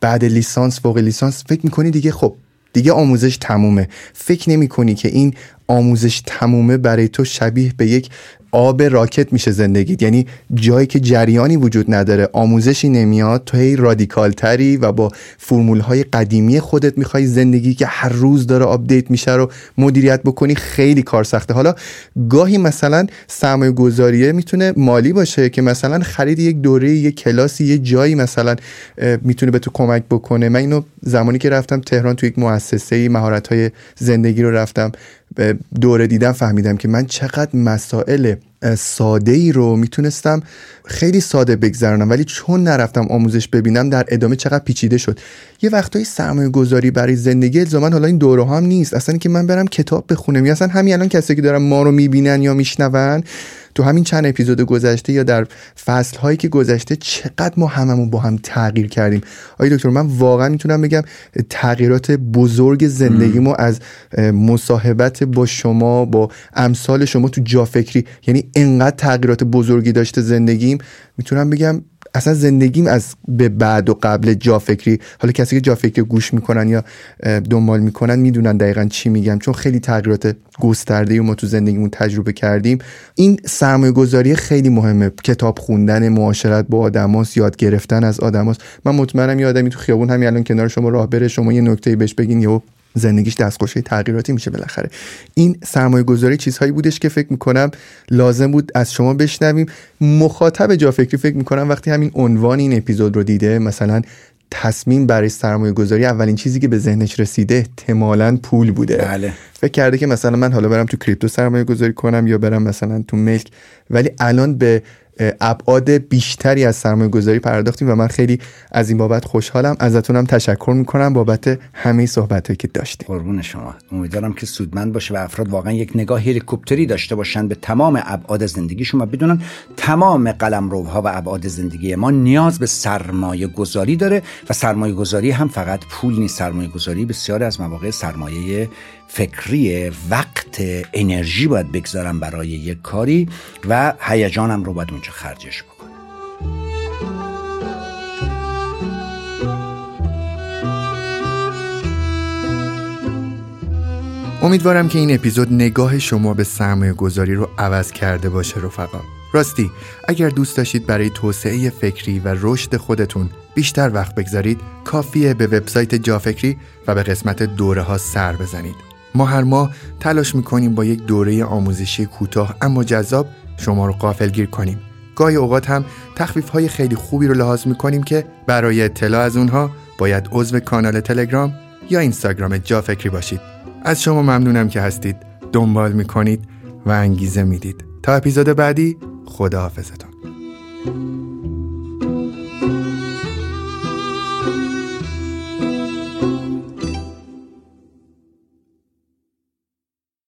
بعد لیسانس فوق لیسانس فکر می‌کنی دیگه خب دیگه آموزش تمومه. فکر نمی کنی که این آموزش تمومه برای تو شبیه به یک آب راکت میشه زندگیت. یعنی جایی که جریانی وجود نداره آموزشی نمیاد تو هی رادیکال تری و با فرمول های قدیمی خودت می‌خوای زندگی که هر روز داره آپدیت میشه رو مدیریت بکنی خیلی کار سخته. حالا گاهی مثلا سرمایه گذاریه می‌تونه مالی باشه که مثلا خرید یک دوره یک کلاسی یه جایی مثلا می‌تونه به تو کمک بکنه. من اینو زمانی که رفتم تهران تو یک مؤسسه مهارت های زندگی رو رفتم. دوره دیدم فهمیدم که من چقدر مسائل ساده ای رو می‌تونستم خیلی ساده بگذرانم ولی چون نرفتم آموزش ببینم در ادامه چقدر پیچیده شد. یه وقتایی سرمایه گذاری برای زندگی الزاما حالا این دوره هم نیست. اصلا که من برم کتاب بخونم یا اصلا همین الان کسی که دارن ما رو می‌بینن یا میشنون تو همین چند اپیزود گذشته یا در فصل هایی که گذشته چقدر ما هممون با هم تغییر کردیم. آیا دکتر من واقعا می‌تونم بگم تغییرات بزرگ زندگیمو از مصاحبت با شما با امثال شما تو جا فکری یعنی انقدر تغییرات بزرگی داشته زندگیم. می‌تونم بگم اصلا زندگیم از به بعد و قبل جا فکری حالا کسی که جا فکری گوش می‌کنن یا دنبال می‌کنن می‌دونن دقیقا چی میگم چون خیلی تغییرات گسترده ما تو زندگیمون تجربه کردیم. این سرمایه گذاری خیلی مهمه کتاب خوندن معاشرت با آدماس یاد گرفتن از آدماس من مطمئنم یه آدمی تو خیابون همین الان کنار شما راه بره شما یه نکته بهش بگین یهو زندگیش دستخوشه تغییراتی میشه بالاخره. این سرمایه گذاری چیزهایی بودش که فکر می‌کنم لازم بود از شما بشنویم. مخاطب جا فکری فکر می‌کنم وقتی همین عنوان این اپیزود رو دیده مثلا تصمیم برای سرمایه گذاری اولین چیزی که به ذهنش رسیده احتمالا پول بوده. بله. فکر کرده که مثلا من حالا برم تو کریپتو سرمایه گذاری کنم یا برم مثلا تو ملک ولی الان به ابعاد بیشتری از سرمایه گذاری پرداختیم و من خیلی از این بابت خوشحالم. ازتونم تشکر می‌کنم بابت همه صحبت که داشتیم. قربون شما. امیدوارم که سودمند باشه و افراد واقعا یک نگاه هلیکوپتری داشته باشن به تمام ابعاد زندگیشون و بدونن تمام قلمروها و ابعاد زندگی ما نیاز به سرمایه گذاری داره و سرمایه گذاری هم فقط پول نیست. سرمایه گذاری بسیار از مواقع سرمایه فکری وقت انرژی باید بگذارم برای یک کاری و هیجانم رو باید اونجا خرجش بکنم. امیدوارم که این اپیزود نگاه شما به سرمایه گذاری رو عوض کرده باشه رفقا. راستی اگر دوست داشتید برای توسعه فکری و رشد خودتون بیشتر وقت بگذارید کافیه به وبسایت جافکری و به قسمت دوره ها سر بزنید. ما هر ماه تلاش می‌کنیم با یک دوره آموزشی کوتاه اما جذاب شما رو قافل گیر کنیم. گاهی اوقات هم تخفیف های خیلی خوبی رو لحاظ می‌کنیم که برای اطلاع از اونها باید عضو کانال تلگرام یا اینستاگرام جا فکری باشید. از شما ممنونم که هستید. دنبال می‌کنید و انگیزه می‌دید. تا اپیزود بعدی خدا حافظتون